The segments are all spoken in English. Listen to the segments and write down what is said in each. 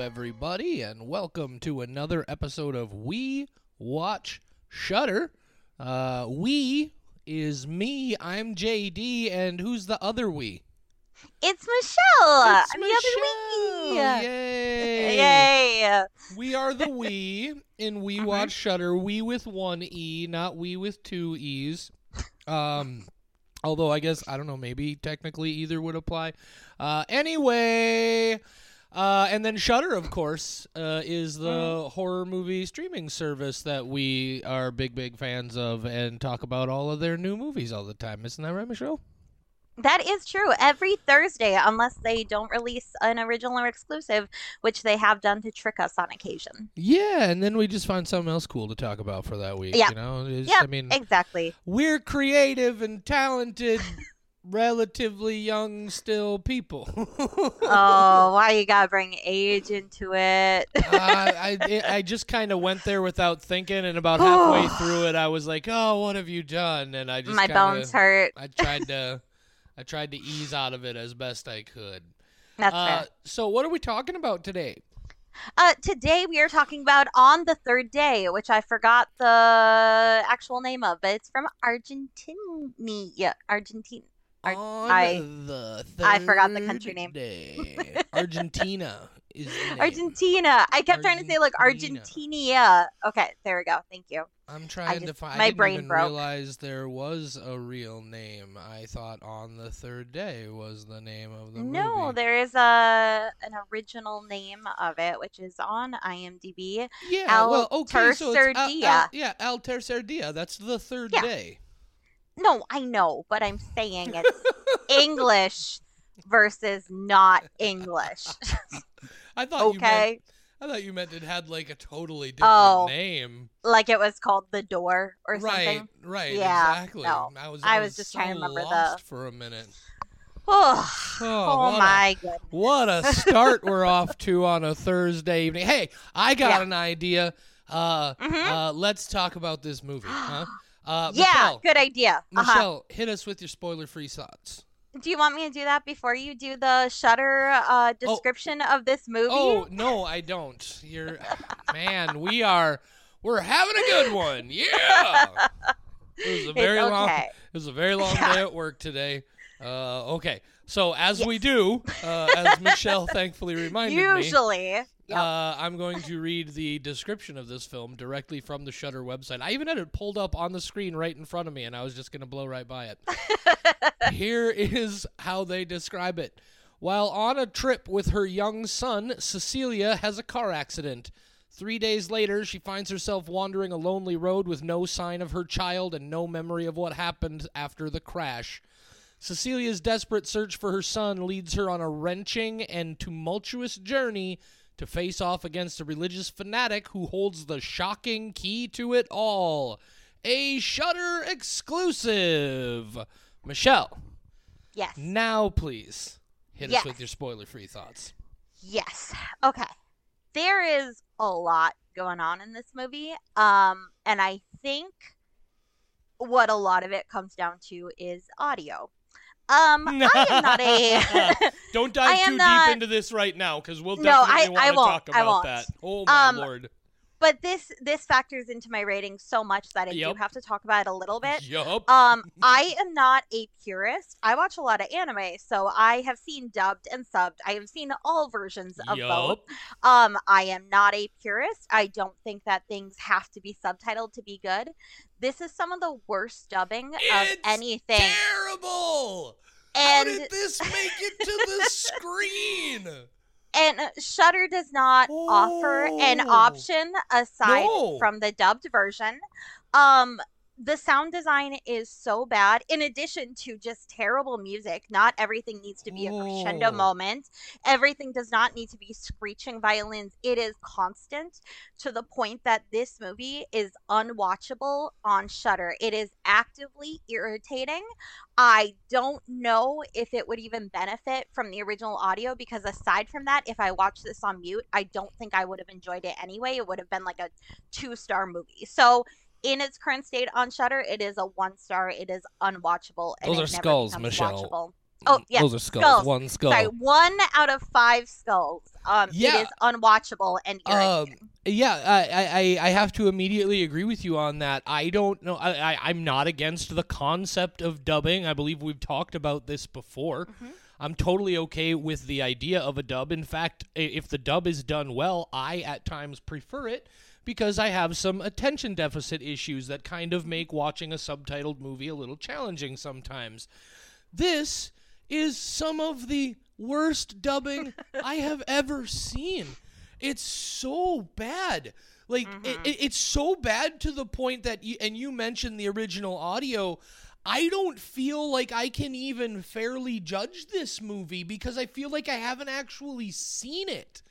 everybody, and welcome to another episode of We Watch Shudder. Uh, we is me. I'm JD, and who's the other we? It's Michelle. It's I'm Michelle. the other Yay! we. Yay. We are the we in We Mhm. Watch Shudder. We with one e, not we with two e's. Um, although I guess I don't know. Maybe technically either would apply. Uh, anyway. Uh, and then Shudder, of course, uh, is the horror movie streaming service that we are big, big fans of and talk about all of their new movies all the time. Isn't that right, Michelle? That is true. Every Thursday, unless they don't release an original or exclusive, which they have done to trick us on occasion. Yeah, and then we just find something else cool to talk about for that week. Yeah. You know, Yeah, I mean, exactly. we're creative and talented, relatively young still people. Oh, why you gotta bring age into it? uh, I it- I just kind of went there without thinking, and about halfway through it, I was like, "Oh, what have you done?" And I just My kinda, bones hurt. I tried to, I tried to ease out of it as best I could. That's Uh, fair. so, what are we talking about today? Uh, today we are talking about On the Third Day, which I forgot the actual name of, but it's from Argentina. Argentina. Ar- I- I forgot the country name. Argentina is. Argentina. I kept trying to say like Argentina. Argentina. Okay, there we go. Thank you. I'm trying to find. my I didn't brain even broke. realize there was a real name. I thought on the third day was the name of the No, movie. there is a an original name of it, which is on IMDb. yeah, Al well, okay, so it's uh, Al, Tercer Al, uh, yeah, Al Tercer Dia. That's the third Yeah. day. No, I know, but I'm saying it's English versus not English. I thought you meant. Okay, I thought you meant it had like a totally different Oh, name. like it was called The Door or Right, something. right, right, Yeah, exactly. no. I was, I I was just trying to so remember the- for a minute. Oh, Oh, oh my goodness. What a start we're off to on a Thursday evening. Hey, I got Yeah. an idea. Uh, Mhm. uh, let's talk about this movie, huh? Uh, yeah, Michelle, good idea. Uh-huh. Michelle, hit us with your spoiler-free thoughts. Do you want me to do that before you do the Shudder uh, description of this movie? Oh no, I don't. You're, man, we are, we're having a good one. Yeah. It was a very it's long. It was a very long Yeah. day at work today. Uh, okay, so as we do, uh, as Michelle thankfully reminded me, Usually. Yep. Uh, I'm going to read the description of this film directly from the Shudder website. I even had it pulled up on the screen right in front of me, and I was just going to blow right by it. Here is how they describe it. While on a trip with her young son, Cecilia has a car accident. Three days later, she finds herself wandering a lonely road with no sign of her child and no memory of what happened after the crash. Cecilia's desperate search for her son leads her on a wrenching and tumultuous journey to face off against a religious fanatic who holds the shocking key to it all. A Shudder exclusive. Michelle, yes. now please hit us with your spoiler-free thoughts. Yes. Okay. There is a lot going on in this movie. Um, and I think what a lot of it comes down to is audio. Um, I am not a Don't dive too not- deep into this right now, because we'll definitely I want to talk I about that. Oh my Um, lord! But this this factors into my rating so much that I Yep. do have to talk about it a little bit. Yup. Um, I am not a purist. I watch a lot of anime, so I have seen dubbed and subbed. I have seen all versions of both. Yup. Um, I am not a purist. I don't think that things have to be subtitled to be good. This is some of the worst dubbing of anything. Terrible. How did this make it to the screen? and Shudder does not offer an Oh. option aside No. from the dubbed version. Um the sound design is so bad in addition to just terrible music. Not everything needs to be a crescendo Oh. moment. Everything does not need to be screeching violins. It is constant to the point that this movie is unwatchable on shudder it is actively irritating. I don't know if it would even benefit from the original audio because aside from that if i watched this on mute i don't think i would have enjoyed it anyway. It would have been like a two star movie. So in its current state on Shudder, it is a one star. It is unwatchable. And Those are skulls, Michelle. watchable. Oh, yeah, those are skulls. skulls. One skull. Sorry, one out of five skulls. Um, Yeah. it is unwatchable and Um, yeah, I, I, I have to immediately agree with you on that. I don't know. I, I, I'm not against the concept of dubbing. I believe we've talked about this before. I'm totally okay with the idea of a dub. In fact, if the dub is done well, I at times prefer it because I have some attention deficit issues that kind of make watching a subtitled movie a little challenging sometimes. This is some of the worst dubbing I have ever seen. It's so bad. Like it, mm-hmm. it- it's so bad to the point that you, and you mentioned the original audio. I don't feel like I can even fairly judge this movie because I feel like I haven't actually seen it.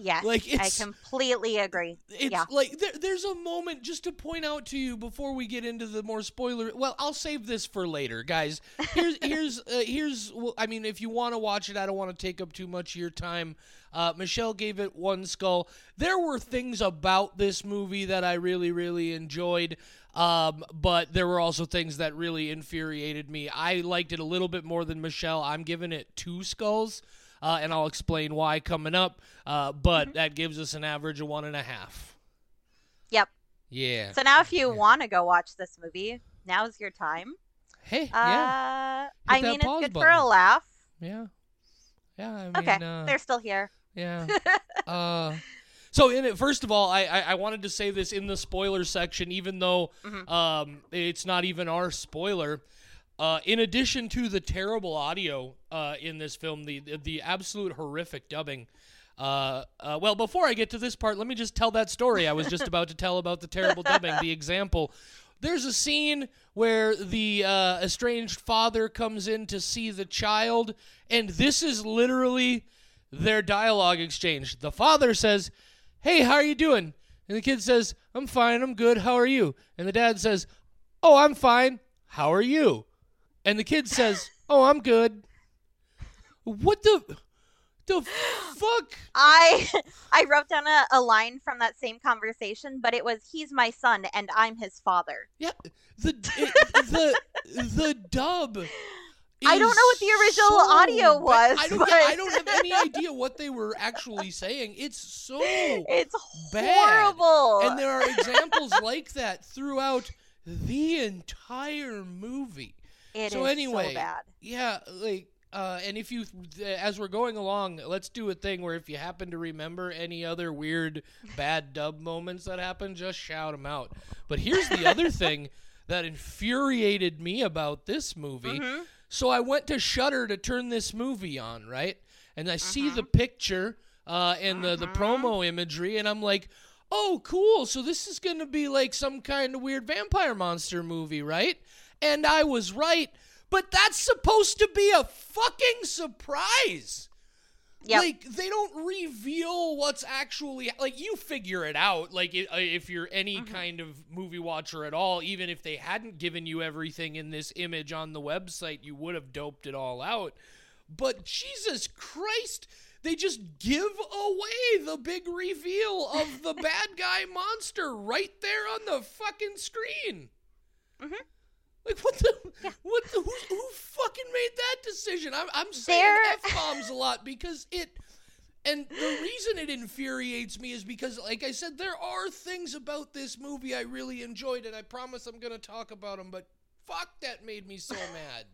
Yes, like, I completely agree. It's yeah. like there, there's a moment just to point out to you before we get into the more spoiler. Well, I'll save this for later, guys. Here's here's uh, here's. well, I mean, if you want to watch it, I don't want to take up too much of your time. Uh, Michelle gave it one skull. There were things about this movie that I really really enjoyed. Um, but there were also things that really infuriated me. I liked it a little bit more than Michelle. I'm giving it two skulls uh, and I'll explain why coming up. Uh, but that gives us an average of one and a half. Yep. Yeah. So now, if you want to go watch this movie, now's your time. hey. Uh, yeah. I mean, it's good for a laugh. Yeah. Yeah. I mean, Okay, uh, they're still here. yeah. uh, so in it, first of all, I, I I wanted to say this in the spoiler section, even though Mhm. um it's not even our spoiler. Uh, in addition to the terrible audio uh, in this film, the the, absolute horrific dubbing. Uh, uh, well, before I get to this part, let me just tell that story I was just about to tell about the terrible dubbing. The example. There's a scene where the uh, estranged father comes in to see the child, and this is literally their dialogue exchange. The father says, "Hey, how are you doing?" And the kid says, "I'm fine. I'm good. How are you?" And the dad says, "Oh, I'm fine. How are you?" And the kid says, "Oh, I'm good." What the the fuck? I I wrote down a, a line from that same conversation, but it was "He's my son and I'm his father." Yeah, the it, the the dub. I don't know what the original so audio was, I don't. but- I don't have any idea what they were actually saying. It's so It's bad. horrible. and there are examples like that throughout the entire movie. It so is anyway, so bad. Yeah, like uh, and if you as we're going along, let's do a thing where if you happen to remember any other weird bad dub moments that happened, just shout them out. But here's the other thing that infuriated me about this movie. Mhm. So I went to Shudder to turn this movie on, right? And I see Mm-hmm. the picture uh, and the, the promo imagery, and I'm like, oh, cool. So this is going to be like some kind of weird vampire monster movie, right? And I was right. But that's supposed to be a fucking surprise. Yep. Like they don't reveal what's actually like you figure it out. Like if you're any Mm-hmm. kind of movie watcher at all, even if they hadn't given you everything in this image on the website, you would have doped it all out. But Jesus Christ, they just give away the big reveal of the bad guy monster right there on the fucking screen. Mhm. Like what the what the who, who fucking made that decision? I'm I'm saying f bombs a lot because it and the reason it infuriates me is because like I said there are things about this movie I really enjoyed and I promise I'm going to talk about them but fuck that made me so mad.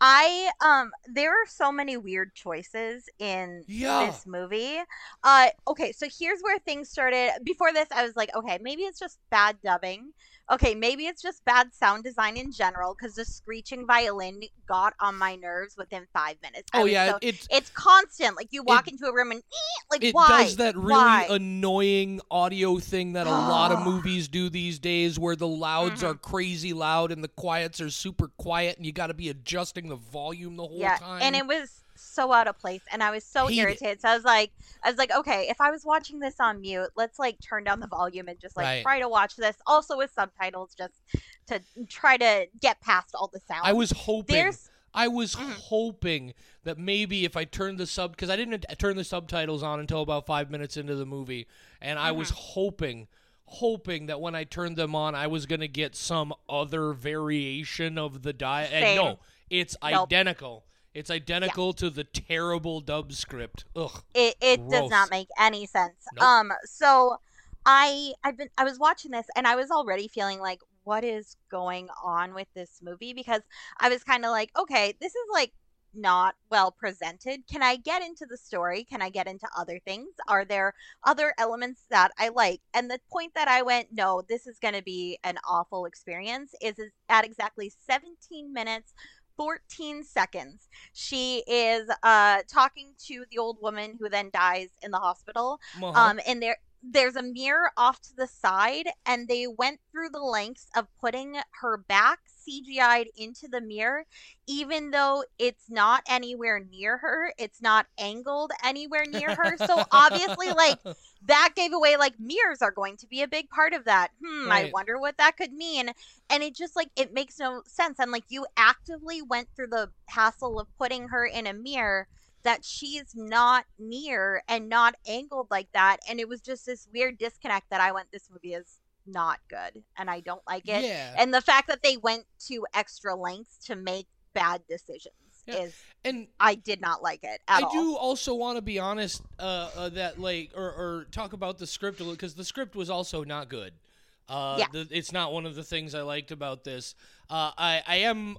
I um there are so many weird choices in Yeah. this movie. Uh okay, so here's where things started. Before this I was like, okay, maybe it's just bad dubbing. Okay, maybe it's just bad sound design in general cuz the screeching violin got on my nerves within 5 minutes. Oh was yeah, so- it's it's constant. Like you walk into a room and like it why? does that really Why? annoying audio thing that a lot of movies do these days where the louds Mm-hmm. are crazy loud and the quiets are super quiet and you got to be adjusting the volume the whole yeah, time. and it was so out of place, and I was so Hate it. irritated. So I was like, I was like, okay, if I was watching this on mute, let's like turn down the volume and just like Right. try to watch this, also with subtitles, just to try to get past all the sound. I was hoping There's I was Mm-hmm. hoping that maybe if I turned the sub because I didn't turn the subtitles on until about five minutes into the movie, and I Mm-hmm. was hoping, hoping that when I turned them on, I was gonna get some other variation of the diet. And no, it's Nope. identical. It's identical to the terrible dub script. Ugh. It it does not make any sense. Nope. Um so I I've been I was watching this and I was already feeling like what is going on with this movie because I was kind of like okay, this is like not well presented. Can I get into the story? Can I get into other things? Are there other elements that I like? And the point that I went, no, this is going to be an awful experience is, is at exactly 17 minutes 14 seconds. She is uh talking to the old woman who then dies in the hospital. Uh-huh. Um and there there's a mirror off to the side and they went through the lengths of putting her back CGI'd into the mirror even though it's not anywhere near her, it's not angled anywhere near her. So obviously like that gave away like mirrors are going to be a big part of that. Hmm, I wonder what that could mean. And it just like it makes no sense. And like you actively went through the hassle of putting her in a mirror that she's not near and not angled like that. And it was just this weird disconnect that I went, this movie is not good and I don't like it. yeah. And the fact that they went to extra lengths to make bad decisions Yeah. is and I did not like it at I all. do also want to be honest uh, uh, that like or, or talk about the script a little because the script was also not good. Uh, Yeah. the, it's not one of the things I liked about this. Uh, I I am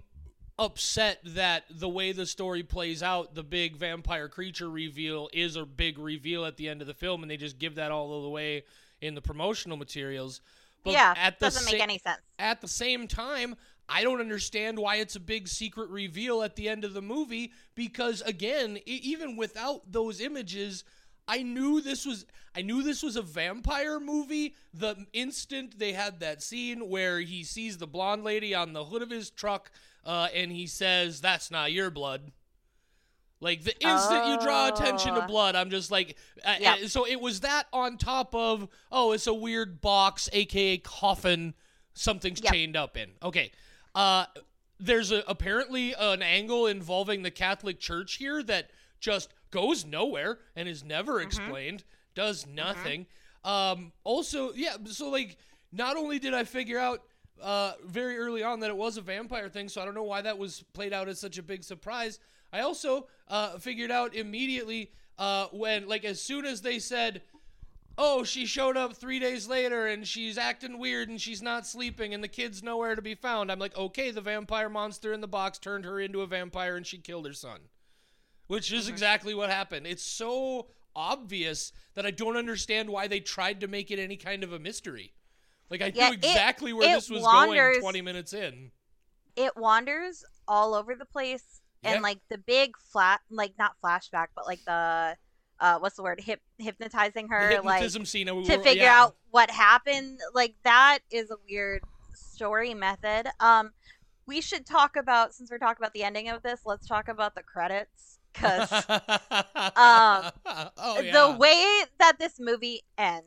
upset that the way the story plays out, the big vampire creature reveal is a big reveal at the end of the film, and they just give that all the way in the promotional materials. But yeah, at the doesn't make any sense. at the same time, I don't understand why it's a big secret reveal at the end of the movie because again, e- even without those images, I knew this was I knew this was a vampire movie the instant they had that scene where he sees the blonde lady on the hood of his truck uh, and he says that's not your blood. Like the instant you draw attention to Oh. blood, I'm just like, uh, Yep. uh, so it was that on top of, oh, it's a weird box, aka coffin, something's Yep. chained up in. Okay, uh, there's a, apparently an angle involving the Catholic Church here that just goes nowhere and is never Mm-hmm. explained, does nothing. Um, also, yeah, so like, not only did I figure out uh, very early on that it was a vampire thing, so I don't know why that was played out as such a big surprise. I also uh, figured out immediately uh, when, like, as soon as they said, "Oh, she showed up three days later and she's acting weird and she's not sleeping and the kid's nowhere to be found," I'm like, "Okay, the vampire monster in the box turned her into a vampire and she killed her son," which is exactly what happened. It's so obvious that I don't understand why they tried to make it any kind of a mystery. Like I Yeah, knew it- exactly where it this was wanders- going 20 minutes in. It wanders all over the place Yep. and like the big flat like not flashback but like the uh what's the word Hip, hypnotizing The her like scene we to figure yeah. out what happened like that is a weird story method um we should talk about since we're talking about the ending of this let's talk about the credits because um, oh, yeah. the way that this movie ends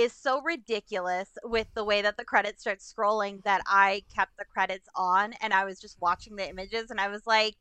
is so ridiculous with the way that the credits start scrolling that I kept the credits on and I was just watching the images and I was like,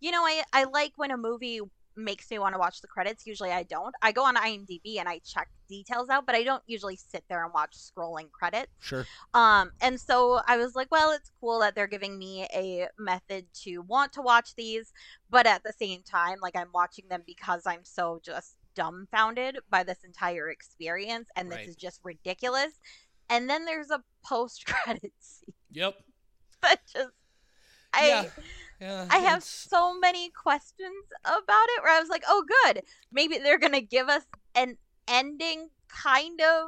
you know, I, I like when a movie makes me want to watch the credits. Usually I don't. I go on IMDb and I check details out, but I don't usually sit there and watch scrolling credits. Sure. Um, and so I was like, well, it's cool that they're giving me a method to want to watch these, but at the same time, like I'm watching them because I'm so just dumbfounded by this entire experience, and this Right. is just ridiculous. And then there's a post credit scene Yep. that just I yeah. Yeah. I have so many questions about it where I was like, oh, good. Maybe they're going to give us an ending, kind of,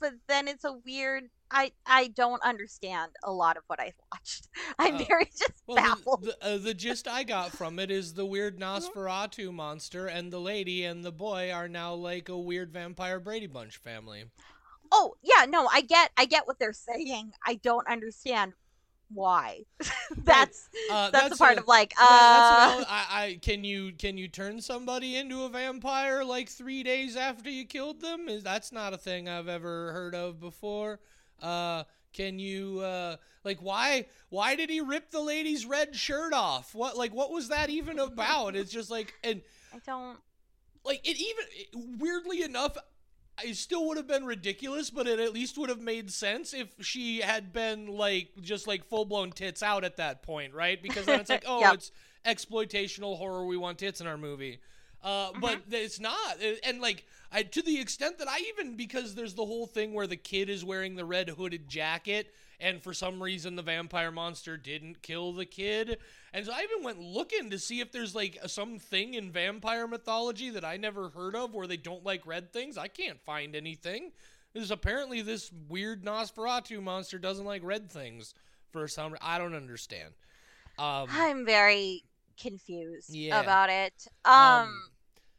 but then it's a weird. I, I don't understand a lot of what I watched. I'm Uh, very just Well, baffled. the, the, uh, the gist I got from it is the weird Nosferatu monster and the lady and the boy are now like a weird vampire Brady Bunch family. oh yeah, no, I get I get what they're saying. I don't understand why. that's Uh, that's, the part a- of like Yeah, that's uh what I, I can you can you turn somebody into a vampire like three days after you killed them? Is that's not a thing I've ever heard of before. Uh, can you uh like why why did he rip the lady's red shirt off? What like what was that even about? It's just like and I don't like it even weirdly enough it still would have been ridiculous but it at least would have made sense if she had been like just like full-blown tits out at that point right because then it's like oh Yep. it's exploitational horror. We want tits in our movie. Uh, but it's not, and like I, to the extent that I even because there's the whole thing where the kid is wearing the red hooded jacket, and for some reason the vampire monster didn't kill the kid, and so I even went looking to see if there's like something in vampire mythology that I never heard of where they don't like red things. I can't find anything. There's apparently this weird Nosferatu monster doesn't like red things for some. Reason. I don't understand. Um, I'm very confused Yeah. about it. Um,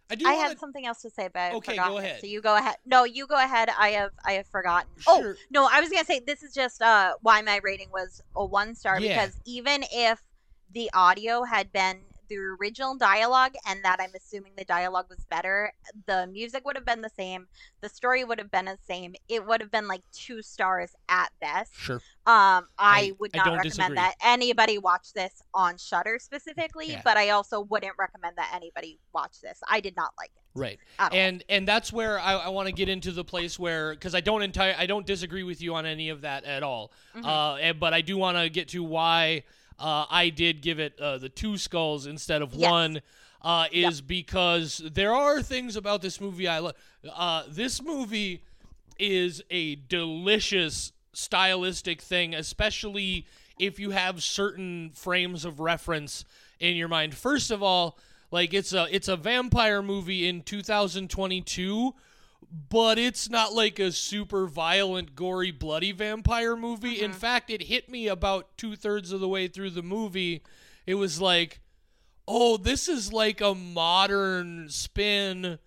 I do. I wanna, had something else to say, but Okay, go it. ahead. So you go ahead. No, you go ahead. I have I have forgotten. Oh no, I was gonna say this is just uh why my rating was a one star Yeah. because even if the audio had been the original dialogue and that I'm assuming the dialogue was better, the music would have been the same, the story would have been the same. It would have been like two stars at best. Sure. Um, I, I- would not don't recommend disagree. that anybody watch this on Shudder specifically, Yeah. but I also wouldn't recommend that anybody watch this. I did not like it. Right. All. and and that's where I, I want to get into the place where because I don't entire I don't disagree with you on any of that at all. Mhm. Uh, and, but I do want to get to why uh, I did give it uh, the two skulls instead of Yes. one. Uh, is because there are things about this movie I love. Uh, this movie is a delicious stylistic thing, especially if you have certain frames of reference in your mind. First of all, like it's a it's a vampire movie in 2022, but it's not like a super violent, gory, bloody vampire movie. In mm-hmm. fact, it hit me about two thirds of the way through the movie. It was like, oh, this is like a modern spin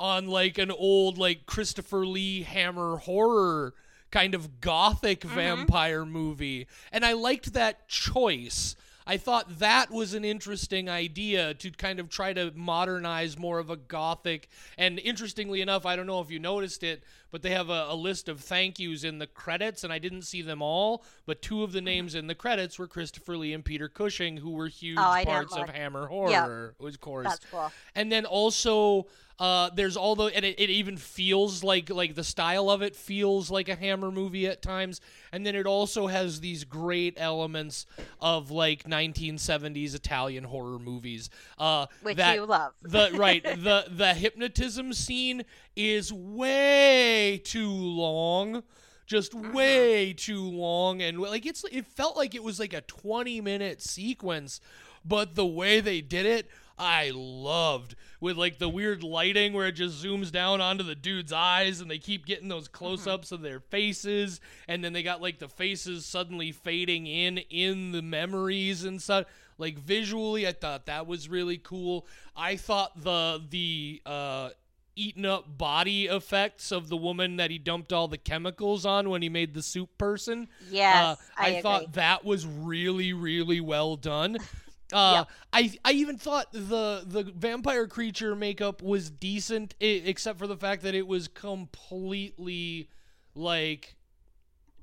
on like an old like Christopher Lee Hammer horror kind of gothic mm-hmm. vampire movie. And I liked that choice. I thought that was an interesting idea to kind of try to modernize more of a gothic. And interestingly enough, I don't know if you noticed it, but they have a, a list of thank yous in the credits, and I didn't see them all, but two of the names in the credits were Christopher Lee and Peter Cushing, who were huge Oh, parts of. Hammer horror, of course That's cool. and then also uh, there's all the and it, it even feels like like the style of it feels like a hammer movie at times and then it also has these great elements of like 1970s italian horror movies uh Which that you love. the right the the hypnotism scene is way too long. Just Mm-hmm. way too long. And like it's it felt like it was like a 20 minute sequence but the way they did it i loved. With like the weird lighting where it just zooms down onto the dude's eyes and they keep getting those close-ups of their faces and then they got like the faces suddenly fading in in the memories and stuff like visually i thought that was really cool. I thought the the uh eaten up body effects of the woman that he dumped all the chemicals on when he made the soup person Yeah, uh, I, agree. thought that was really, really well done. Uh, I I even thought the the vampire creature makeup was decent, i- except for the fact that it was completely like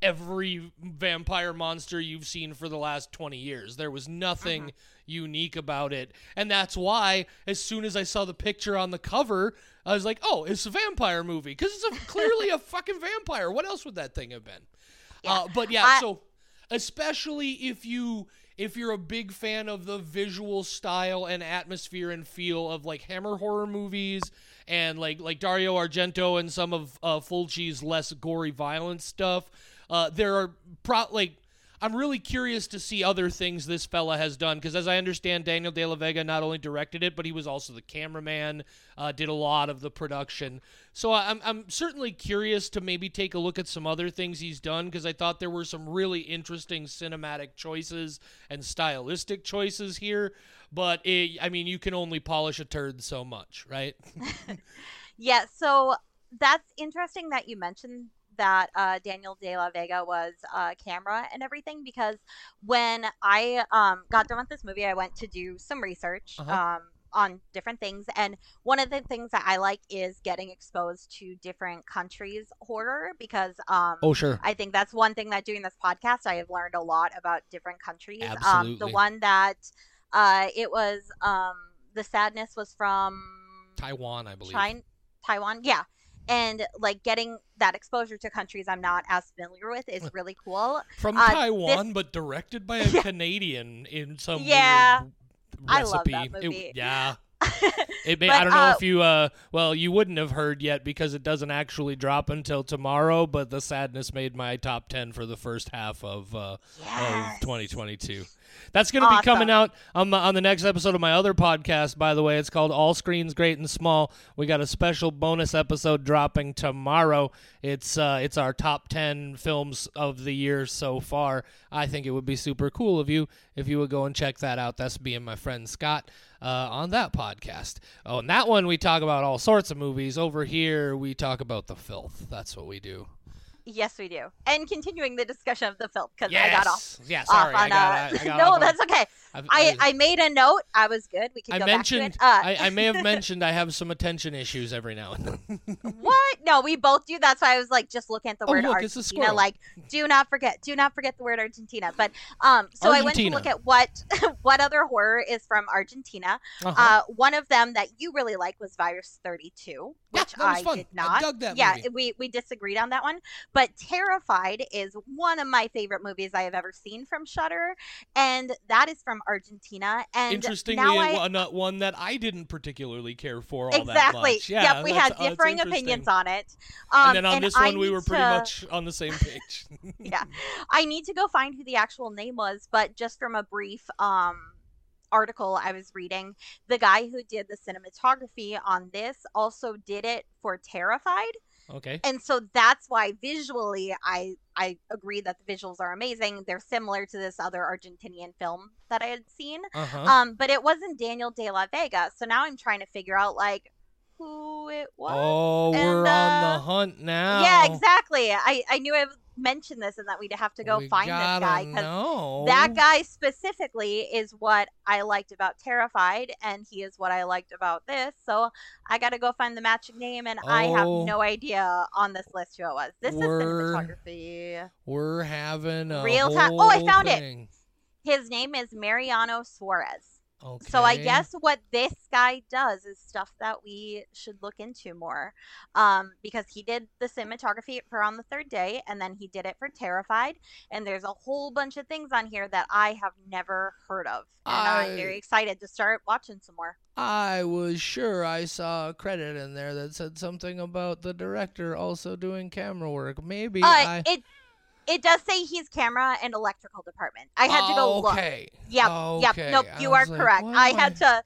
every vampire monster you've seen for the last 20 years. There was nothing Uh-huh. Unique about it. And that's why, as soon as I saw the picture on the cover, I was like, oh, it's a vampire movie. Because it's a, clearly a fucking vampire. What else would that thing have been? Uh, but yeah, I- so especially if you if you're a big fan of the visual style and atmosphere and feel of like Hammer horror movies and like like Dario Argento and some of uh, Fulci's less gory violent stuff, uh, there are pro like I'm really curious to see other things this fella has done because, as I understand, Daniel De La Vega not only directed it, but he was also the cameraman, uh, did a lot of the production. So I'm, I'm certainly curious to maybe take a look at some other things he's done because I thought there were some really interesting cinematic choices and stylistic choices here. But it, I mean, you can only polish a turd so much, right? Yeah, so that's interesting that you mentioned that uh, Daniel De La Vega was uh, camera and everything because when I um, got done with this movie, I went to do some research Uh-huh. um, on different things. And one of the things that I like is getting exposed to different countries' horror because um, Oh, sure. I think that's one thing that doing this podcast, I have learned a lot about different countries. Um, Absolutely. the one that uh, it was, um, the sadness was from Taiwan, I believe. China, Taiwan, yeah. And like getting that exposure to countries I'm not as familiar with is really cool. From Uh, Taiwan, but directed by a Canadian in some Yeah. weird, I love that movie. It, yeah. It may, But, I don't know uh, if you uh well you wouldn't have heard yet because it doesn't actually drop until tomorrow but the sadness made my top 10 for the first half of uh Yes. of 2022. That's going to be coming out on, on the next episode of my other podcast, by the way. It's called All Screens Great and Small. We got a special bonus episode dropping tomorrow. It's uh, it's our top 10 films of the year so far. I think it would be super cool of you if you would go and check that out. That's me and my friend Scott uh, on that podcast. Oh, and that one we talk about all sorts of movies. Over here, we talk about the filth. That's what we do. Yes, we do. And continuing the discussion of the film because Yes. I got off. Yeah, off on, I got, uh, I, I got no, off on- that's okay. I've- I, I made a note. I was good. We can I go mentioned back to it. Uh, I, I may have mentioned I have some attention issues every now and then. what? No, we both do. That's why I was like just looking at the Oh, word look, Argentina. Like, do not forget, do not forget the word Argentina. But um, so I went to look at what what other horror is from Argentina. Uh-huh. Uh, one of them that you really like was Virus 32, Yeah, which that was I fun. did I not. dug that yeah, movie. we we disagreed on that one. But Terrified is one of my favorite movies I have ever seen from Shudder, and that is from Argentina. And Interestingly, now I, not one that I didn't particularly care for all that exactly. much. Yeah, yep, we had uh, differing interesting. opinions on it. Um, and then on this I one, we were pretty to- much on the same page. yeah i need to go find who the actual name was but just from a brief um article i was reading the guy who did the cinematography on this also did it for terrified okay. and so that's why visually i i agree that the visuals are amazing they're similar to this other argentinian film that i had seen Uh huh. um but it wasn't daniel de la vega so now i'm trying to figure out like who it was oh, we're and, on uh, the hunt now. yeah exactly i i knew i mentioned this and that we'd have to go We find this guy because that guy specifically is what I liked about Terrified, and he is what I liked about this. So I got to go find the matching name, and I have Oh. no idea on this list who it was. This is cinematography. We're having a Real time- oh, I found it. His name is Mariano Suarez. Okay. So I guess what this guy does is stuff that we should look into more, um, because he did the cinematography for On the Third Day, and then he did it for Terrified, and there's a whole bunch of things on here that I have never heard of, and I- I'm very excited to start watching some more. I was sure I saw a credit in there that said something about the director also doing camera work. Maybe Uh, I. it it does say he's camera and electrical department. I had to go look. Okay. Yep, yep. Okay. Nope, you are like, correct. I had to.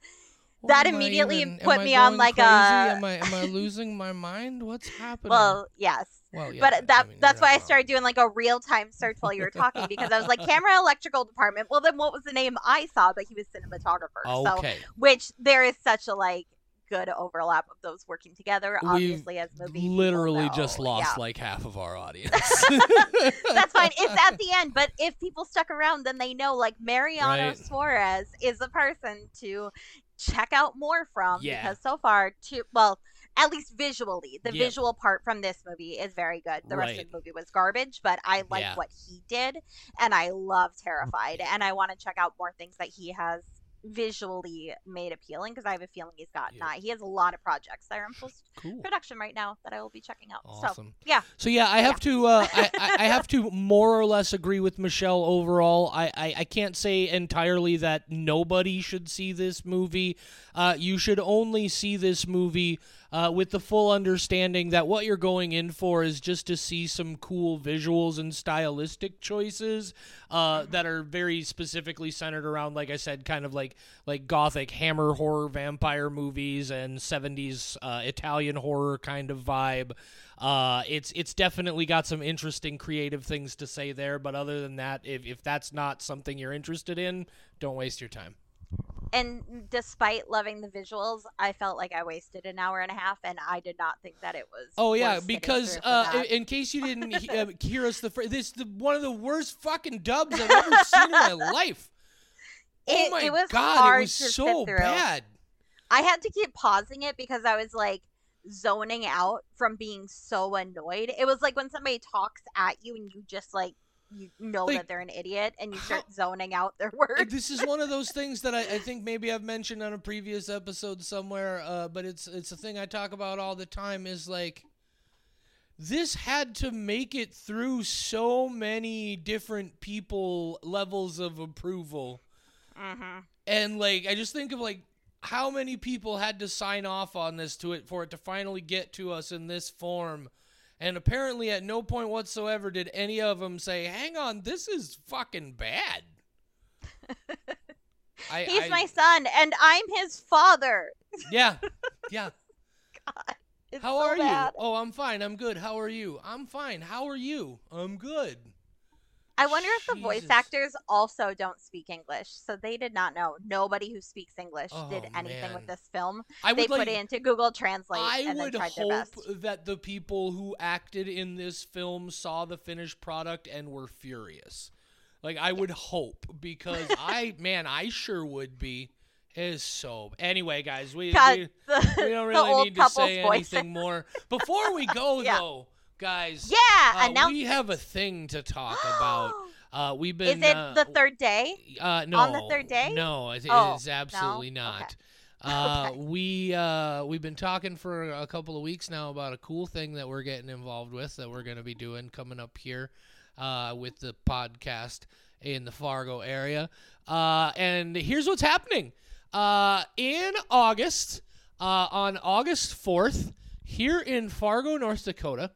that I immediately even- put I me on, like, crazy? a- Am I am I losing my mind? What's happening? Well, yes. Well, yeah, but I that mean, that's why I started doing like a real time search while you were talking because I was like camera electrical department. Well, then what was the name I saw? But he was cinematographer. So Okay. which there is such a like good overlap of those working together. We've Obviously, as movie Literally just lost Yeah. like half of our audience. That's fine. It's at the end, but if people stuck around, then they know like Mariano Right. Suarez is a person to check out more from Yeah. because so far, to well, at least visually, the Yeah. visual part from this movie is very good. The rest of the movie was garbage, but I like Yeah. what he did, and I love mm, Terrified, and I want to check out more things that he has visually made appealing because I have a feeling he's got Yeah. not. He has a lot of projects that are in post cool. production right now that I will be checking out. So yeah. So yeah, I have to. Uh, I, I I have to more or less agree with Michelle overall. I, I, I can't say entirely that nobody should see this movie. Uh, you should only see this movie uh, with the full understanding that what you're going in for is just to see some cool visuals and stylistic choices uh, that are very specifically centered around, like I said, kind of like like gothic hammer horror vampire movies and 70s uh, Italian horror kind of vibe. Uh, it's it's definitely got some interesting creative things to say there, but other than that, if, if that's not something you're interested in, don't waste your time. And despite loving the visuals, I felt like I wasted an hour and a half, and I did not think that it was. Oh yeah, because uh, in, case you didn't uh, hear us, the fir- this the one of the worst fucking dubs I've ever seen in my life. It- oh my it was god, hard it was so bad. I had to keep pausing it because I was like zoning out from being so annoyed. It was like when somebody talks at you and you just like you know Like, that they're an idiot and you how- start zoning out their words. this is one of those things that I, I think maybe I've mentioned on a previous episode somewhere, uh, but it's it's a thing I talk about all the time. Is like this had to make it through so many different people levels of approval Mm-hmm. And like I just think of like how many people had to sign off on this to it for it to finally get to us in this form. And apparently at no point whatsoever did any of them say, "Hang on, this is fucking bad." I, He's I- my son, and I'm his father. Yeah. Yeah. God, it's How so are bad. you? Oh, I'm fine. I'm good. How are you? I'm fine. How are you? I'm good. I wonder if the voice actors also don't speak English, so they did not know. Nobody who speaks English did Oh, anything man. with this film. I They put like it into Google Translate I and then would hope best. that the people who acted in this film saw the finished product and were furious. Like I would hope because I man, I sure would be. It is so. Anyway, guys, we we, the, we don't really need to say anything more. Before we go Yeah. though, guys, Yeah, uh, announce we have a thing to talk about. Uh, we've been. Is it uh, the third day? uh, no, on the third day? No, it, Oh, it is absolutely no? not. Okay. Uh, Okay. we uh, we've been talking for a couple of weeks now about a cool thing that we're getting involved with that we're going to be doing coming up here uh, with the podcast in the Fargo area. Uh, and here's what's happening. Uh, in August, uh, on August 4th, here in Fargo, North Dakota,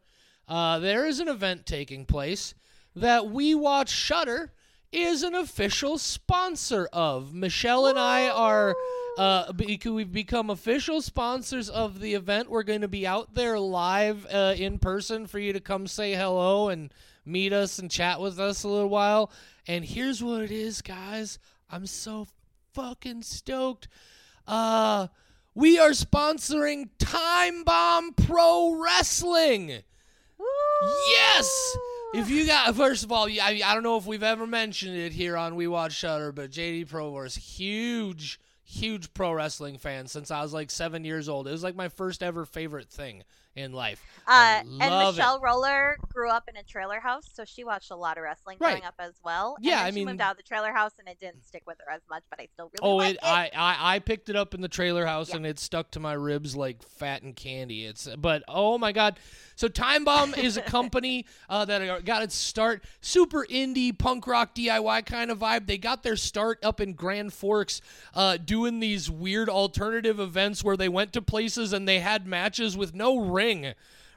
uh, there is an event taking place that We Watch Shudder is an official sponsor of. Michelle and I are uh, we've become official sponsors of the event. We're going to be out there live uh, in person for you to come say hello and meet us and chat with us a little while. And here's what it is, guys. I'm so fucking stoked. Uh, we are sponsoring Time Bomb Pro Wrestling. Yes! If you got, first of all, I, I don't know if we've ever mentioned it here on We Watch Shudder, but JD Pro is huge, huge pro wrestling fan since I was like seven years old. It was like my first ever favorite thing in life. Uh, and love it. Michelle Roller grew up in a trailer house, so she watched a lot of wrestling growing up as well. And Yeah, then I she mean- moved out of the trailer house, and it didn't stick with her as much. But I still really Oh, it, it. I, I I picked it up in the trailer house Yeah. and it stuck to my ribs like fat and candy. It's but oh my god. So Time Bomb is a company uh, that got its start super indie punk rock DIY kind of vibe. They got their start up in Grand Forks uh, doing these weird alternative events where they went to places and they had matches with no ring.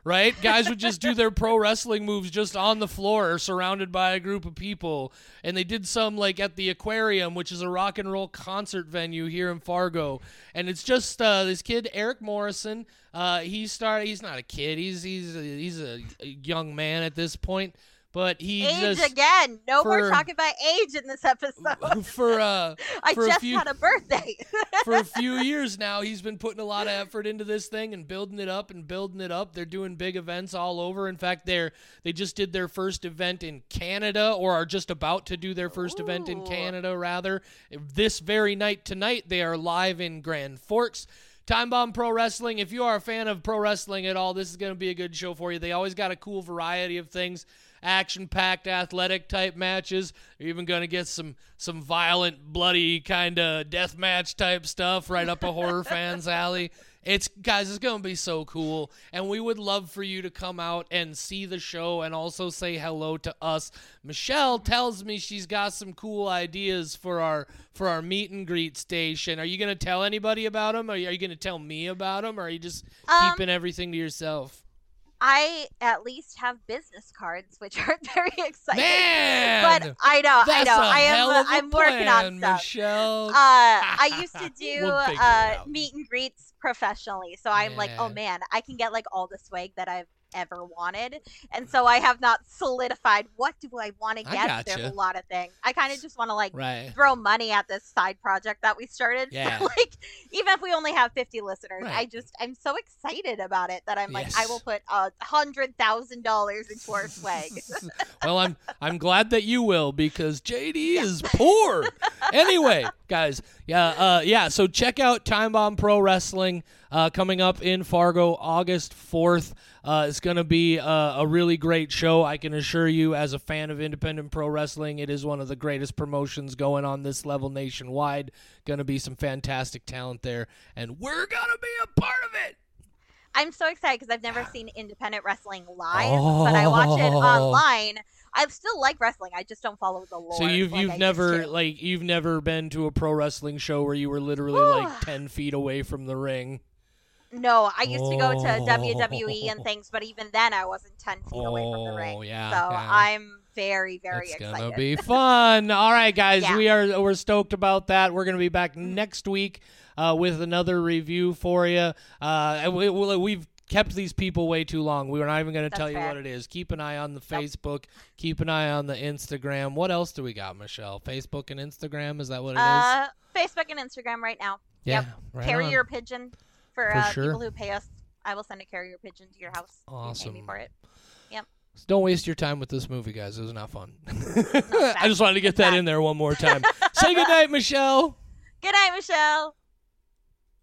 Right? Guys would just do their pro wrestling moves just on the floor, surrounded by a group of people. And they did some like at the Aquarium, which is a rock and roll concert venue here in Fargo. And it's just uh, this kid, Eric Morrison. Uh, he started. He's not a kid. He's he's he's a young man at this point. But he age just again. No for- more talking about age in this episode. for uh I for a just few- had a birthday. for a few years now. He's been putting a lot of effort into this thing and building it up and building it up. They're doing big events all over. In fact, they're they just did their first event in Canada or are just about to do their first event in Canada rather. This very night tonight they are live in Grand Forks. Time Bomb Pro Wrestling. If you are a fan of pro wrestling at all, this is going to be a good show for you. They always got a cool variety of things action packed athletic type matches. You're even gonna get some some violent, bloody kind of death match type stuff right up a horror fan's alley. It's guys, it's gonna be so cool, and we would love for you to come out and see the show and also say hello to us. Michelle tells me she's got some cool ideas for our for our meet and greet station. Are you gonna tell anybody about them? Are you, are you gonna tell me about them? Or are you just Um, keeping everything to yourself? I at least have business cards, which aren't very exciting. Man, but I know, I know, I am. a I'm working on stuff. Michelle. Uh, I used to do We'll uh, meet and greets professionally, so I'm like, oh man, I can get like all the swag that I've ever wanted, and mm. so I have not solidified what do I want to get. There's a lot of things. I kind of just want to like right. throw money at this side project that we started. Yeah. Like even if we only have 50 listeners, I just I'm so excited about it that I'm like I will put a hundred thousand dollars into our swag. well, I'm I'm glad that you will because JD is poor. anyway, guys, yeah, uh, yeah. So check out Time Bomb Pro Wrestling uh, coming up in Fargo, August fourth. Uh, it's going to be uh, a really great show. I can assure you, as a fan of independent pro wrestling, it is one of the greatest promotions going on this level nationwide. Going to be some fantastic talent there, and we're going to be a part of it. I'm so excited because I've never seen independent wrestling live, but I watch it Oh. online I still like wrestling. I just don't follow the lore. So you've like you've used never like you've never been to a pro wrestling show where you were literally like ten feet away from the ring. No, I used to go to Oh. WWE and things, but even then I wasn't ten feet away from the Oh, ring. yeah, so yeah. I'm very, very excited. it's excited. gonna be fun. All right, guys, Yeah. we are we're stoked about that. We're gonna be back next week uh, with another review for you. Uh, we, we, we've kept these people way too long. We were not even gonna That's tell you what it is. Keep an eye on the Nope. Facebook. Keep an eye on the Instagram. What else do we got, Michelle? Facebook and Instagram. Is that what it is? uh, Facebook and Instagram right now. yeah, yep. right carrier on. pigeon for, For uh, sure. people who pay us. I will send a carrier pigeon to your house. if You pay Awesome. me for it. Don't waste your time with this movie, guys. It was not fun. it's I just wanted to get It's that bad. in there one more time. Say goodnight, Michelle. Good night, Michelle.